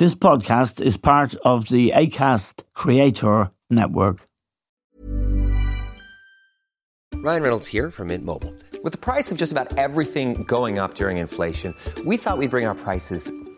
This podcast is part of the ACAST Creator Network. Ryan Reynolds here from Mint Mobile. With the price of just about everything going up during inflation, we thought we'd bring our prices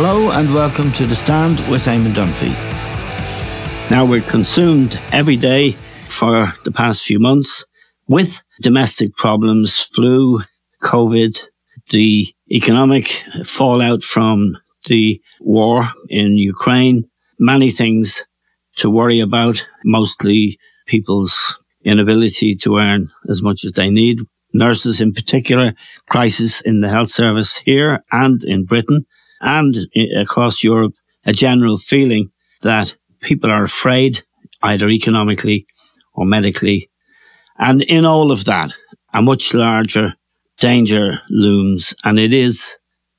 Hello and welcome to The Stand with Eamon Dunphy. Now we're consumed every day for the past few months with domestic problems, flu, COVID, the economic fallout from the war in Ukraine, many things to worry about, mostly people's inability to earn as much as they need. Nurses in particular, crisis in the health service here and in Britain and eh, across Europe, a general feeling that people are afraid, either economically or medically. And in all of that, a much larger danger looms, and it is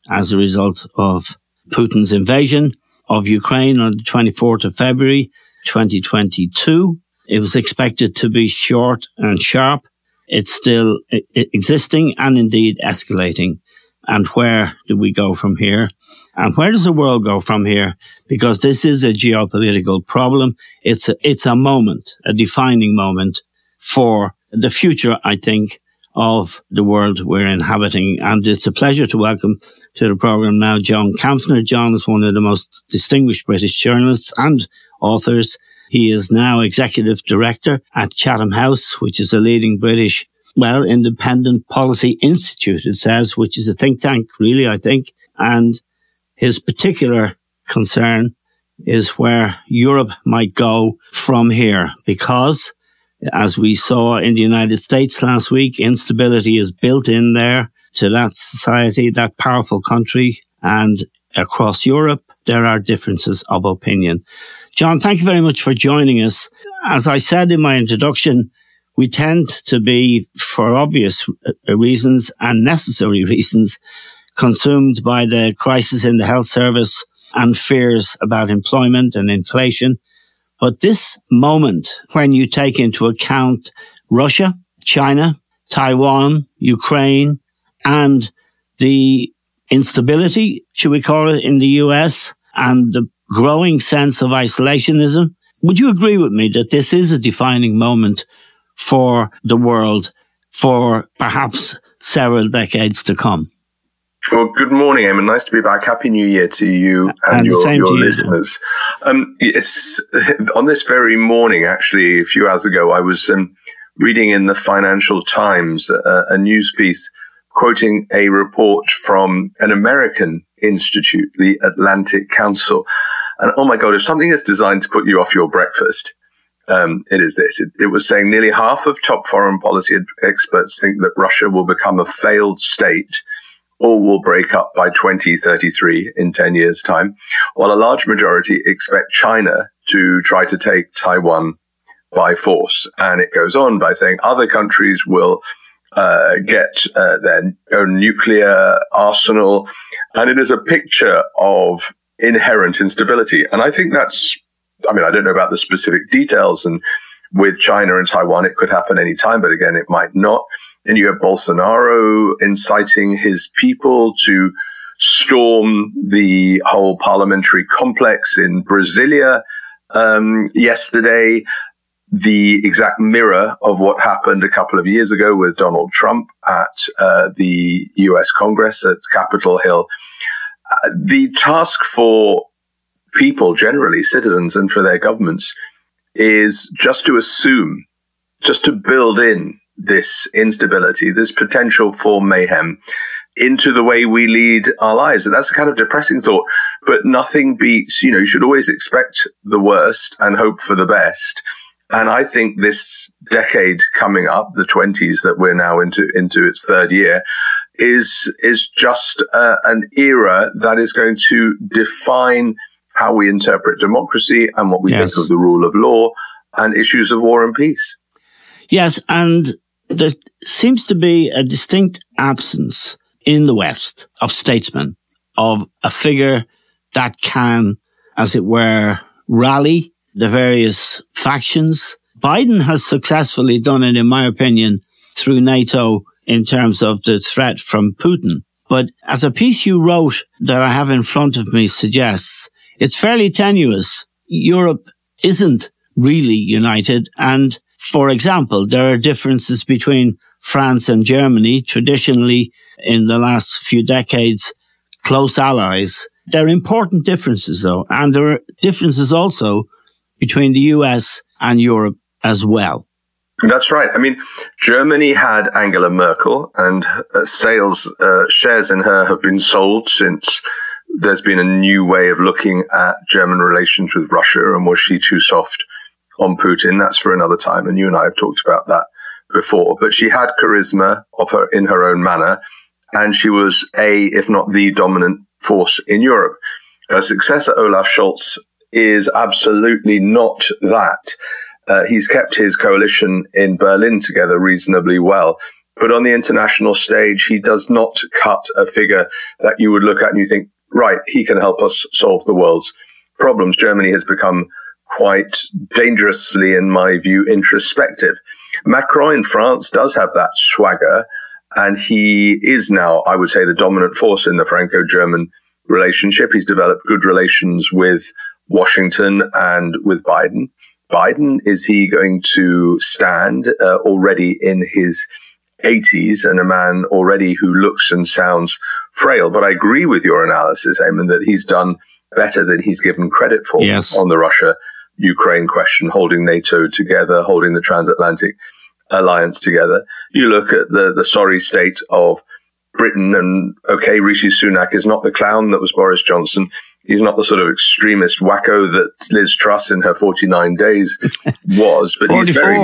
as a result of Putin's invasion of Ukraine on the 24th of February 2022. It was expected to be short and sharp. It's still i- existing and indeed escalating. And where do we go from here? And where does the world go from here? Because this is a geopolitical problem. It's a, it's a moment, a defining moment for the future, I think, of the world we're inhabiting. And it's a pleasure to welcome to the program now John Kampfner. John is one of the most distinguished British journalists and authors. He is now executive director at Chatham House, which is a leading British, well, independent policy institute, it says, which is a think tank, really, I think. And his particular concern is where Europe might go from here because as we saw in the United States last week, instability is built in there to that society, that powerful country. And across Europe, there are differences of opinion. John, thank you very much for joining us. As I said in my introduction, we tend to be, for obvious uh, reasons and necessary reasons, consumed by the crisis in the health service and fears about employment and inflation. But this moment, when you take into account Russia, China, Taiwan, Ukraine, and the instability, should we call it, in the US and the growing sense of isolationism, would you agree with me that this is a defining moment for the world for perhaps several decades to come? Well, good morning, Eamon. Nice to be back. Happy New Year to you and, And your, your you. listeners. Um, it's, on this very morning, actually, a few hours ago, I was um, reading in the Financial Times uh, a news piece quoting a report from an American institute, the Atlantic Council. And oh my God, if something is designed to put you off your breakfast, um, it is this. It, it was saying nearly half of top foreign policy experts think that Russia will become a failed state or will break up by 2033 in 10 years' time, while a large majority expect China to try to take Taiwan by force. And it goes on by saying other countries will uh, get uh, their own nuclear arsenal. And it is a picture of inherent instability. And I think that's, I mean, I don't know about the specific details and with China and Taiwan, it could happen anytime, but again, it might not. And you have Bolsonaro inciting his people to storm the whole parliamentary complex in Brasilia um, yesterday. the exact mirror of what happened a couple of years ago with Donald Trump at uh, the US Congress at Capitol Hill. Uh, the task for people generally, citizens, and for their governments is just to assume, just to build in this instability, this potential for mayhem into the way we lead our lives. And that's a kind of depressing thought, but nothing beats, you know, you should always expect the worst and hope for the best. And I think this decade coming up, the twenties that we're now into, into its third year, is, is just uh, an era that is going to define how we interpret democracy and what we yes. think of the rule of law and issues of war and peace. Yes. And there seems to be a distinct absence in the West of statesmen, of a figure that can, as it were, rally the various factions. Biden has successfully done it, in my opinion, through NATO in terms of the threat from Putin. But as a piece you wrote that I have in front of me suggests, it's fairly tenuous. Europe isn't really united. And for example, there are differences between France and Germany, traditionally in the last few decades, close allies. There are important differences though, and there are differences also between the US and Europe as well. That's right. I mean, Germany had Angela Merkel, and uh, sales uh, shares in her have been sold since there's been a new way of looking at German relations with Russia. And was she too soft on Putin? That's for another time. And you and I have talked about that before. But she had charisma of her in her own manner, and she was a, if not the dominant force in Europe. Her successor, Olaf Scholz, is absolutely not that. Uh, he's kept his coalition in Berlin together reasonably well. But on the international stage, he does not cut a figure that you would look at and you think, right, he can help us solve the world's problems. Germany has become quite dangerously, in my view, introspective. Macron in France does have that swagger, and he is now, I would say, the dominant force in the Franco German relationship. He's developed good relations with Washington and with Biden. Biden, is he going to stand uh, already in his 80s and a man already who looks and sounds frail? But I agree with your analysis, Eamon, that he's done better than he's given credit for yes. on the Russia Ukraine question, holding NATO together, holding the transatlantic alliance together. You look at the, the sorry state of Britain and okay, Rishi Sunak is not the clown that was Boris Johnson. He's not the sort of extremist wacko that Liz Truss in her 49 days was, but he's very.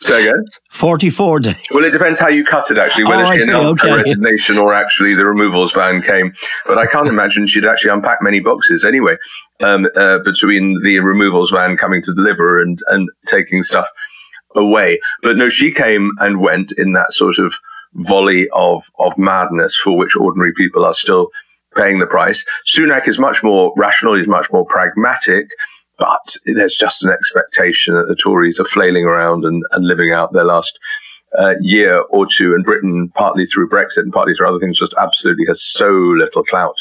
Say again? 44 days. Well, it depends how you cut it, actually, whether oh, she announced okay. her resignation or actually the removals van came. But I can't imagine she'd actually unpack many boxes anyway, um, uh, between the removals van coming to deliver and, and taking stuff away. But no, she came and went in that sort of volley of, of madness for which ordinary people are still paying the price. Sunak is much more rational. He's much more pragmatic, but there's just an expectation that the Tories are flailing around and, and living out their last uh, year or two. And Britain, partly through Brexit and partly through other things, just absolutely has so little clout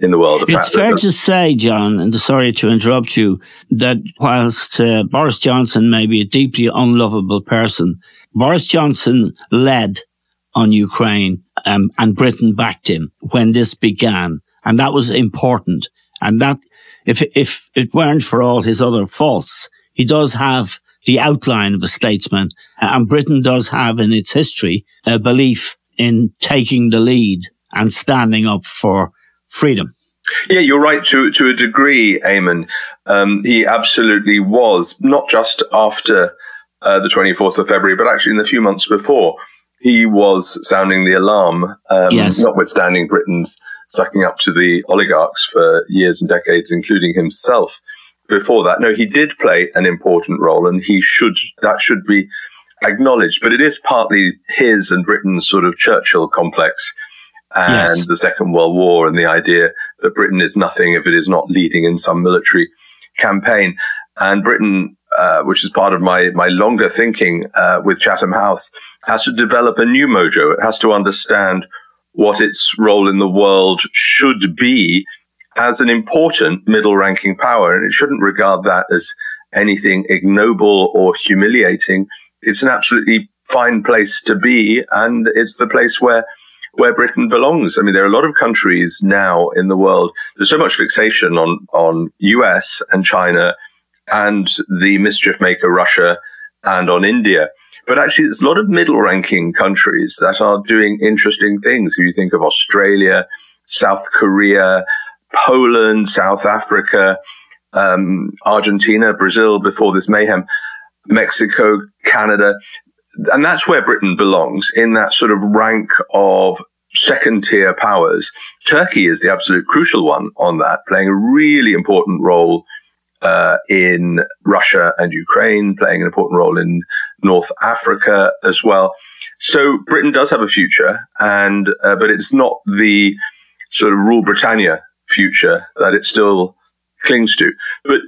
in the world. It's fair to say, John, and sorry to interrupt you, that whilst uh, Boris Johnson may be a deeply unlovable person, Boris Johnson led on Ukraine um, and Britain backed him when this began. And that was important. And that, if, if it weren't for all his other faults, he does have the outline of a statesman and Britain does have in its history a belief in taking the lead and standing up for freedom. Yeah, you're right to to a degree, Eamon. Um, he absolutely was not just after uh, the 24th of February, but actually in the few months before he was sounding the alarm, um, yes. notwithstanding Britain's sucking up to the oligarchs for years and decades, including himself. Before that, no, he did play an important role, and he should that should be acknowledged. But it is partly his and Britain's sort of Churchill complex and yes. the Second World War, and the idea that Britain is nothing if it is not leading in some military campaign. And Britain uh, which is part of my my longer thinking uh, with Chatham House, has to develop a new mojo. It has to understand what its role in the world should be as an important middle ranking power, and it shouldn't regard that as anything ignoble or humiliating. It's an absolutely fine place to be, and it's the place where where Britain belongs. I mean, there are a lot of countries now in the world. There's so much fixation on on US and China and the mischief maker Russia and on India. But actually, there's a lot of middle ranking countries that are doing interesting things. If you think of Australia, South Korea, Poland, South Africa, um, Argentina, Brazil before this mayhem, Mexico, Canada. And that's where Britain belongs in that sort of rank of second tier powers. Turkey is the absolute crucial one on that, playing a really important role uh, in Russia and Ukraine, playing an important role in North Africa as well. So Britain does have a future, and uh, but it's not the sort of rule Britannia future that it still clings to. But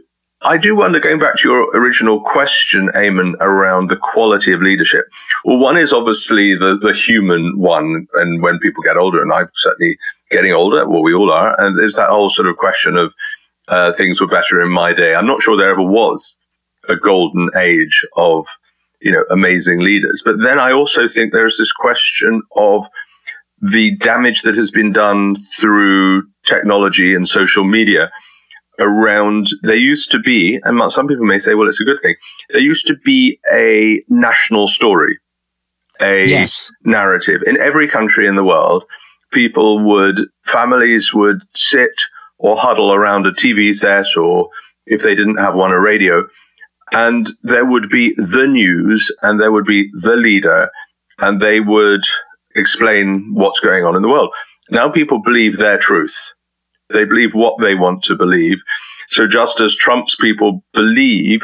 I do wonder, going back to your original question, Eamon, around the quality of leadership. Well, one is obviously the, the human one, and when people get older, and I'm certainly getting older, well, we all are, and there's that whole sort of question of uh, things were better in my day. I'm not sure there ever was a golden age of, you know, amazing leaders. But then I also think there's this question of the damage that has been done through technology and social media around there used to be and some people may say well it's a good thing there used to be a national story a yes. narrative in every country in the world people would families would sit or huddle around a TV set or if they didn't have one a radio and there would be the news and there would be the leader and they would explain what's going on in the world. Now people believe their truth. They believe what they want to believe. So just as Trump's people believe,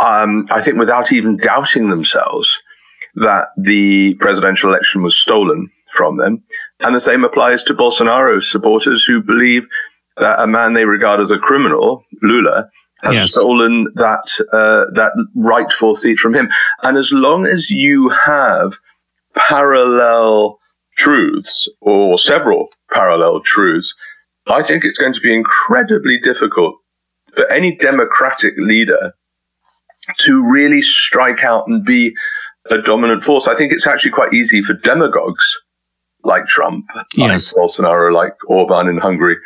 um, I think without even doubting themselves, that the presidential election was stolen from them. And the same applies to Bolsonaro supporters who believe that a man they regard as a criminal, Lula, has yes. stolen that uh, that rightful seat from him. And as long as you have parallel truths or several parallel truths, I think it's going to be incredibly difficult for any democratic leader to really strike out and be a dominant force. I think it's actually quite easy for demagogues like Trump, yes. like Bolsonaro, like Orban in Hungary,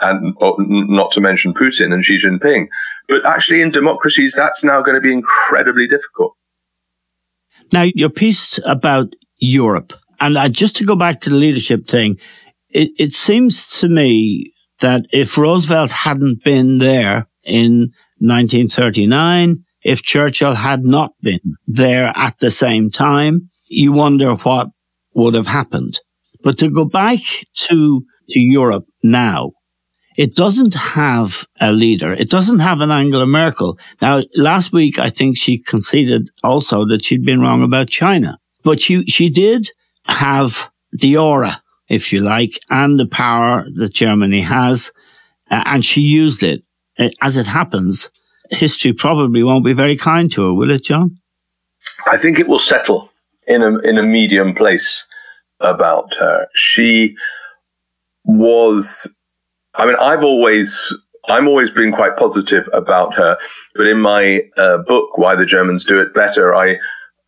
and not to mention Putin and Xi Jinping. But actually, in democracies, that's now going to be incredibly difficult. Now, your piece about Europe, and just to go back to the leadership thing, it, it seems to me that if Roosevelt hadn't been there in 1939, if Churchill had not been there at the same time, you wonder what would have happened. But to go back to, to Europe now, it doesn't have a leader. It doesn't have an Angela Merkel. Now, last week, I think she conceded also that she'd been wrong about China, but she, she did have the aura, if you like, and the power that Germany has. Uh, and she used it. Uh, as it happens, history probably won't be very kind to her, will it, John? I think it will settle in a, in a medium place about her. She was, I mean, I've always, I'm always been quite positive about her, but in my uh, book, Why the Germans Do It Better, I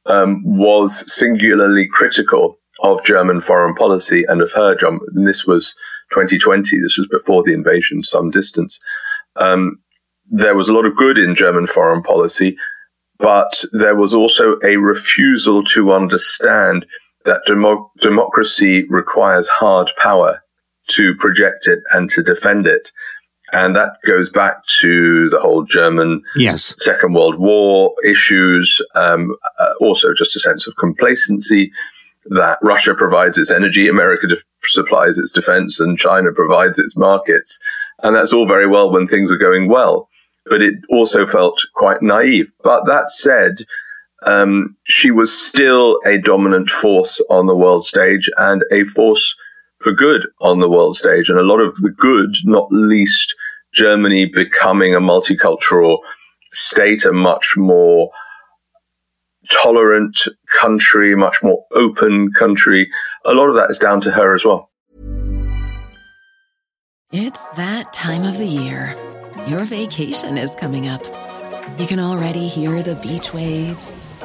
um, was singularly critical of German foreign policy and of her. John, and this was 2020. This was before the invasion, some distance. Um, there was a lot of good in German foreign policy, but there was also a refusal to understand that demo- democracy requires hard power to project it and to defend it. And that goes back to the whole German yes. Second World War issues, um, uh, also just a sense of complacency that Russia provides its energy, America de- supplies its defense, and China provides its markets. And that's all very well when things are going well. But it also felt quite naive. But that said, um, she was still a dominant force on the world stage and a force for good on the world stage. And a lot of the good, not least Germany becoming a multicultural state, a much more tolerant country, much more open country. A lot of that is down to her as well. It's that time of the year Your vacation is coming up. You can already hear the beach waves,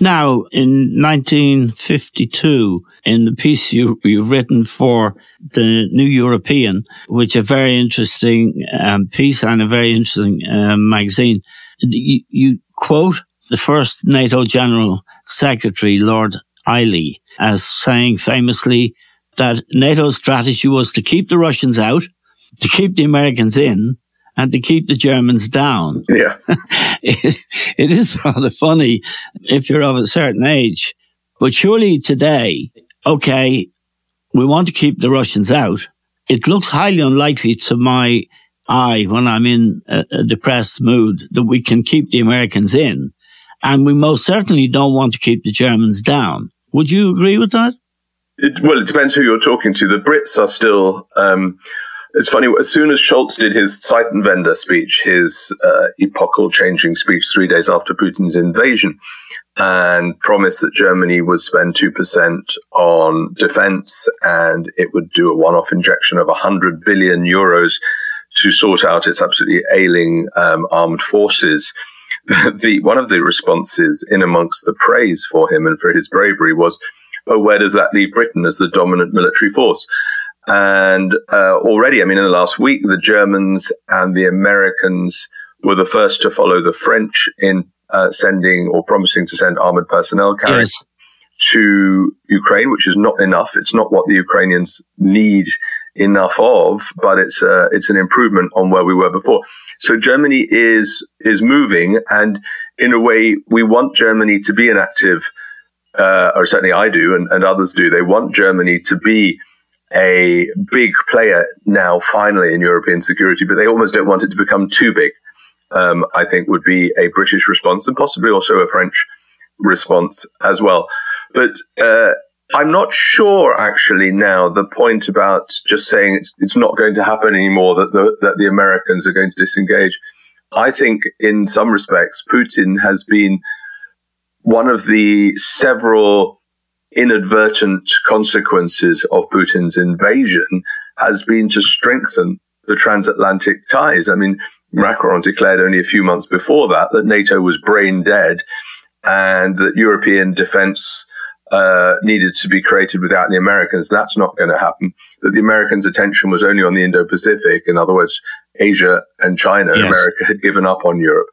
Now, in 1952, in the piece you, you've written for the New European, which a very interesting um, piece and a very interesting um, magazine, you, you quote the first NATO General Secretary, Lord Ismay, as saying famously that NATO's strategy was to keep the Russians out, to keep the Americans in, and to keep the Germans down. Yeah. it, it is rather funny if you're of a certain age. But surely today, okay, we want to keep the Russians out. It looks highly unlikely to my eye when I'm in a, a depressed mood that we can keep the Americans in. And we most certainly don't want to keep the Germans down. Would you agree with that? It, well, it depends who you're talking to. The Brits are still. Um, it's funny. As soon as Scholz did his Zeitenwende speech, his uh, epochal changing speech three days after Putin's invasion, and promised that Germany would spend 2% on defense and it would do a one off injection of 100 billion euros to sort out its absolutely ailing um, armed forces. the, one of the responses in amongst the praise for him and for his bravery was, oh, where does that leave Britain as the dominant military force? And uh, already, I mean, in the last week, the Germans and the Americans were the first to follow the French in uh, sending or promising to send armored personnel carriers yes. to Ukraine, which is not enough. It's not what the Ukrainians need enough of, but it's uh, it's an improvement on where we were before. So Germany is is moving, and in a way, we want Germany to be an active, uh, or certainly I do, and, and others do. They want Germany to be a big player now, finally in European security, but they almost don't want it to become too big um, I think would be a British response and possibly also a French response as well. But uh, I'm not sure actually now the point about just saying it's, it's not going to happen anymore that the, that the Americans are going to disengage. I think in some respects, Putin has been one of the several inadvertent consequences of Putin's invasion has been to strengthen the transatlantic ties. I mean, Macron declared only a few months before that that NATO was brain dead and that European defense uh, needed to be created without the Americans. That's not going to happen. That the Americans' attention was only on the Indo Pacific. In other words, Asia and China. Yes. America had given up on Europe.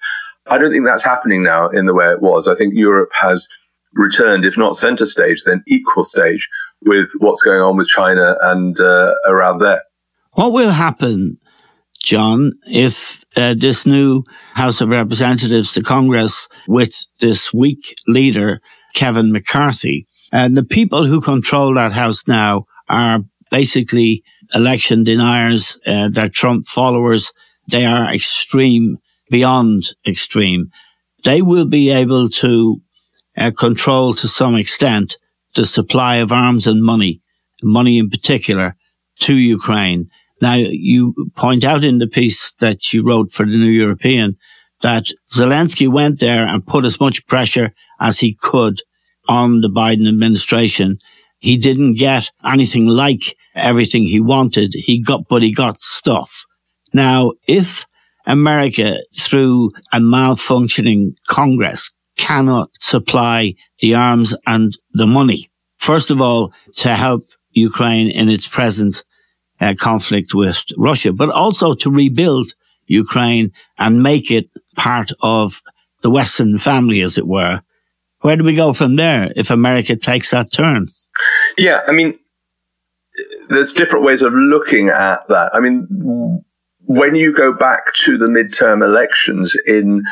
I don't think that's happening now in the way it was. I think Europe has returned, if not center stage, then equal stage with what's going on with China and uh, around there. What will happen, John, if uh, this new House of Representatives, the Congress, with this weak leader, Kevin McCarthy, and the people who control that House now are basically election deniers, uh, they're Trump followers, they are extreme, beyond extreme. They will be able to uh, control to some extent the supply of arms and money, money in particular, to Ukraine. Now, you point out in the piece that you wrote for the New European that Zelensky went there and put as much pressure as he could on the Biden administration. He didn't get anything like everything he wanted. He got, but he got stuff. Now, if America, through a malfunctioning Congress, cannot supply the arms and the money, first of all, to help Ukraine in its present uh, conflict with Russia, but also to rebuild Ukraine and make it part of the Western family, as it were. Where do we go from there if America takes that turn? Yeah, I mean, there's different ways of looking at that. I mean, when you go back to the midterm elections in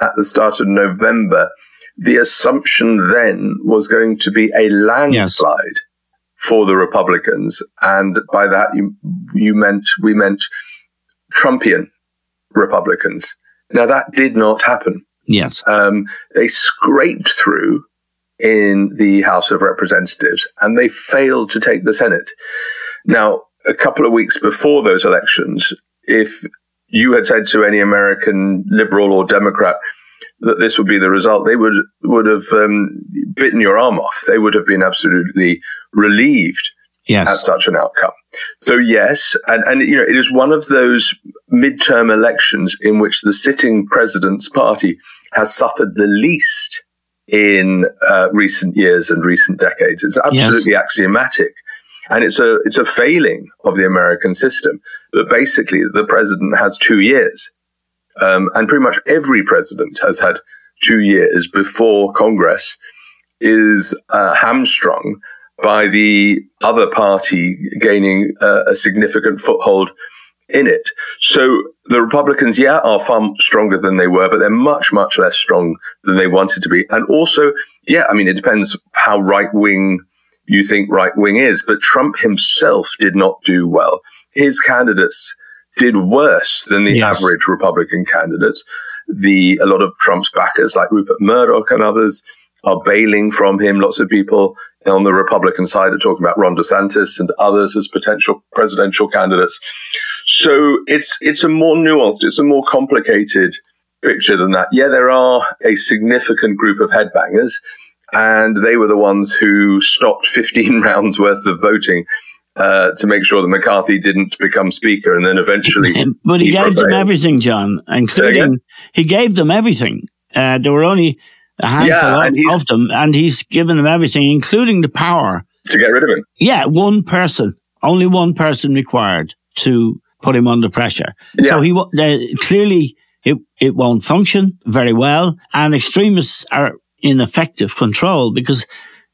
at the start of November, the assumption then was going to be a landslide yes. for the Republicans, and by that you you meant we meant Trumpian Republicans. Now that did not happen. Yes, um, they scraped through in the House of Representatives, and they failed to take the Senate. Now, a couple of weeks before those elections, if you had said to any American liberal or Democrat that this would be the result, they would would have um, bitten your arm off. They would have been absolutely relieved yes. at such an outcome. So yes, and and you know it is one of those midterm elections in which the sitting president's party has suffered the least in uh, recent years and recent decades. It's absolutely yes. axiomatic. And it's a, it's a failing of the American system that basically the president has two years. Um, and pretty much every president has had two years before Congress is uh, hamstrung by the other party gaining uh, a significant foothold in it. So the Republicans, yeah, are far stronger than they were, but they're much, much less strong than they wanted to be. And also, yeah, I mean, it depends how right wing you think right wing is, but Trump himself did not do well. His candidates did worse than the yes. average Republican candidates. The, a lot of Trump's backers, like Rupert Murdoch and others, are bailing from him. Lots of people on the Republican side are talking about Ron DeSantis and others as potential presidential candidates. So it's it's a more nuanced, it's a more complicated picture than that. Yeah, there are a significant group of headbangers, and they were the ones who stopped 15 rounds worth of voting uh, to make sure that McCarthy didn't become speaker, and then eventually. but he, he gave prevailed. them everything, John, including he gave them everything. Uh, there were only a handful yeah, of, of them, and he's given them everything, including the power to get rid of him. Yeah, one person, only one person required to put him under pressure. Yeah. So he uh, clearly it it won't function very well, and extremists are in effective control because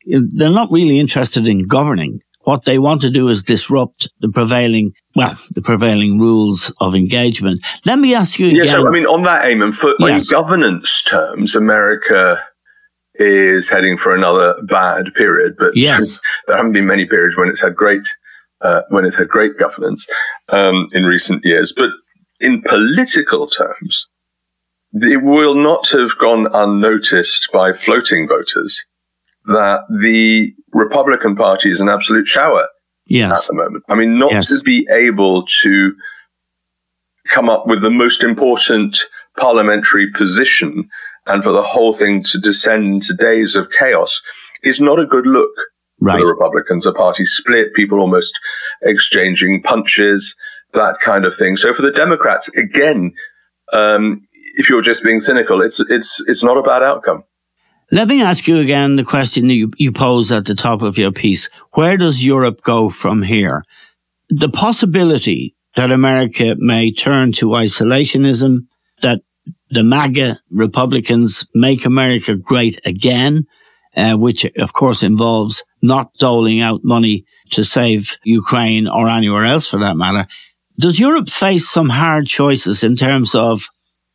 they're not really interested in governing. What they want to do is disrupt the prevailing, well, the prevailing rules of engagement. Let me ask you again. So I mean, on that, Eamon, for yes. in governance terms, America is heading for another bad period, but yes. there haven't been many periods when it's had great uh, when it's had great governance um, in recent years. But in political terms, it will not have gone unnoticed by floating voters that the Republican Party is an absolute shower yes. at the moment. I mean, not yes. to be able to come up with the most important parliamentary position and for the whole thing to descend into days of chaos is not a good look right. for the Republicans. A party split, people almost exchanging punches, that kind of thing. So for the Democrats, again, um, if you're just being cynical, it's it's it's not a bad outcome. Let me ask you again the question you, you posed at the top of your piece. Where does Europe go from here? The possibility that America may turn to isolationism, that the MAGA Republicans make America great again, uh, which of course involves not doling out money to save Ukraine or anywhere else for that matter. Does Europe face some hard choices in terms of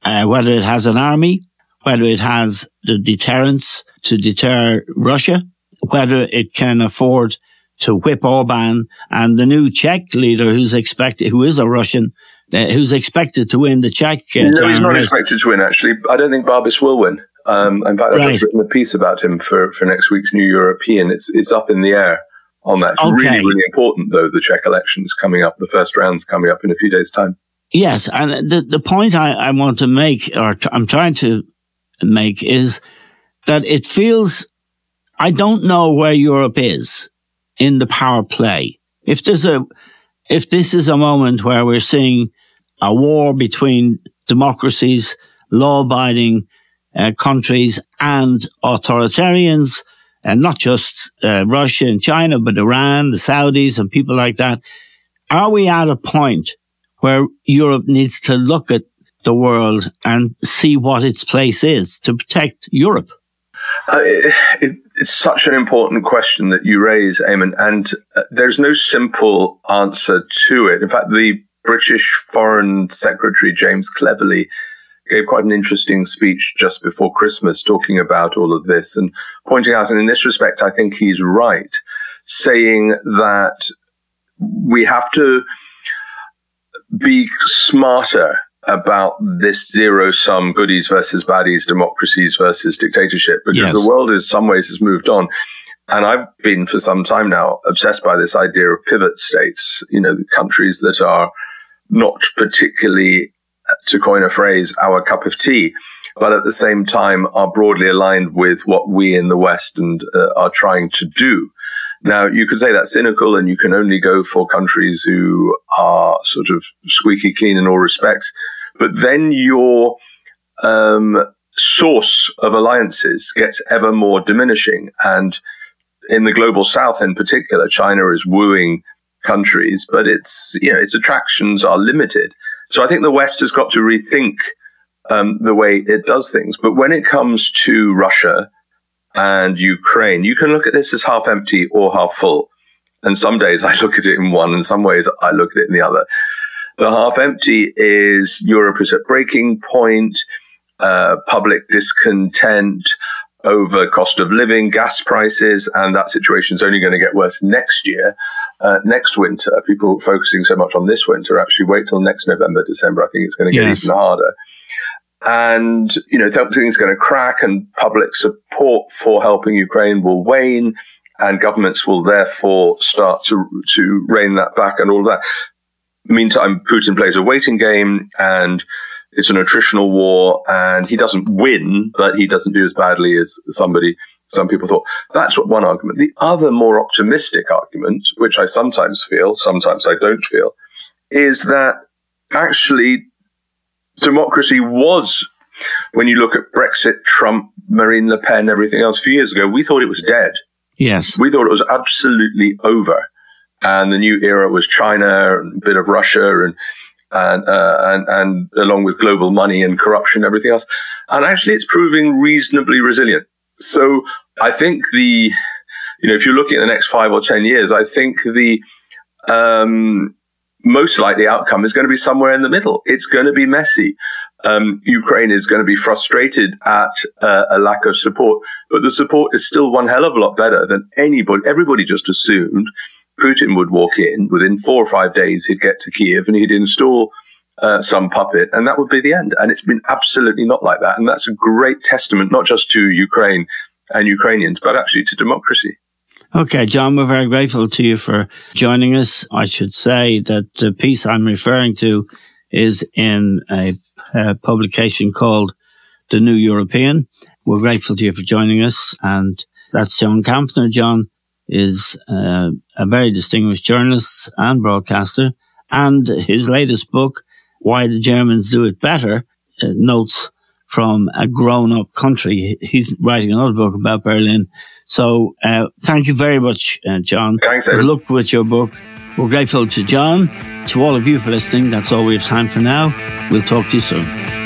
uh, whether it has an army, whether it has the deterrence to deter Russia, whether it can afford to whip Orban and the new Czech leader who's expected, who is a Russian, uh, who's expected to win the Czech. Uh, no, he's not expected to win. Actually, I don't think Babis will win. Um, in fact, I've right. written a piece about him for, for next week's New European. It's it's up in the air on that. It's okay. really really important though. The Czech elections coming up. The first round's coming up in a few days' time. Yes, and the the point I, I want to make, or t- I'm trying to make, is that it feels I don't know where Europe is in the power play. If there's a, if this is a moment where we're seeing a war between democracies, law-abiding uh, countries and authoritarians, and not just uh, Russia and China, but Iran, the Saudis, and people like that. Are we at a point where Europe needs to look at the world and see what its place is to protect Europe? Uh, it, it's such an important question that you raise, Eamon, and uh, there's no simple answer to it. In fact, the British Foreign Secretary James Cleverly gave quite an interesting speech just before Christmas talking about all of this and pointing out, and in this respect, I think he's right, saying that we have to be smarter about this zero sum goodies versus baddies, democracies versus dictatorship, because yes. the world in some ways has moved on. And I've been for some time now obsessed by this idea of pivot states, you know, countries that are not particularly, to coin a phrase, our cup of tea, but at the same time are broadly aligned with what we in the West and uh, are trying to do. Now, you could say that's cynical and you can only go for countries who are sort of squeaky clean in all respects but then your um, source of alliances gets ever more diminishing. And in the global south in particular, China is wooing countries, but its, you know, its attractions are limited. So I think the West has got to rethink um, the way it does things. But when it comes to Russia and Ukraine, you can look at this as half empty or half full. And some days I look at it in one, and some ways I look at it in the other. The half empty is Europe is at breaking point, uh, public discontent over cost of living, gas prices, and that situation is only going to get worse next year. Uh, next winter, people focusing so much on this winter, actually wait till next November, December. I think it's going to get yes. even harder. And, you know, things going to crack and public support for helping Ukraine will wane and governments will therefore start to, to rein that back and all of that. Meantime, Putin plays a waiting game and it's an attritional war and he doesn't win, but he doesn't do as badly as somebody, some people thought. That's what one argument. The other more optimistic argument, which I sometimes feel, sometimes I don't feel, is that actually democracy was, when you look at Brexit, Trump, Marine Le Pen, everything else a few years ago, we thought it was dead. Yes. We thought it was absolutely over and the new era was China and a bit of Russia and and uh, and and along with global money and corruption and everything else. And actually, it's proving reasonably resilient. So I think the you know if you're looking at the next five or ten years, I think the um, most likely outcome is going to be somewhere in the middle. It's going to be messy. Um, Ukraine is going to be frustrated at uh, a lack of support, but the support is still one hell of a lot better than anybody. Everybody just assumed Putin would walk in within four or five days, he'd get to Kiev and he'd install uh, some puppet, and that would be the end. And it's been absolutely not like that. And that's a great testament, not just to Ukraine and Ukrainians, but actually to democracy. Okay, John, we're very grateful to you for joining us. I should say that the piece I'm referring to is in a, a publication called The New European. We're grateful to you for joining us. And that's John Kampfner. John, is uh, a very distinguished journalist and broadcaster. And his latest book, Why the Germans Do It Better, uh, notes from a grown up country. He's writing another book about Berlin. So uh, thank you very much, uh, John. Thanks, Good luck with your book. We're grateful to John, to all of you for listening. That's all we have time for now. We'll talk to you soon.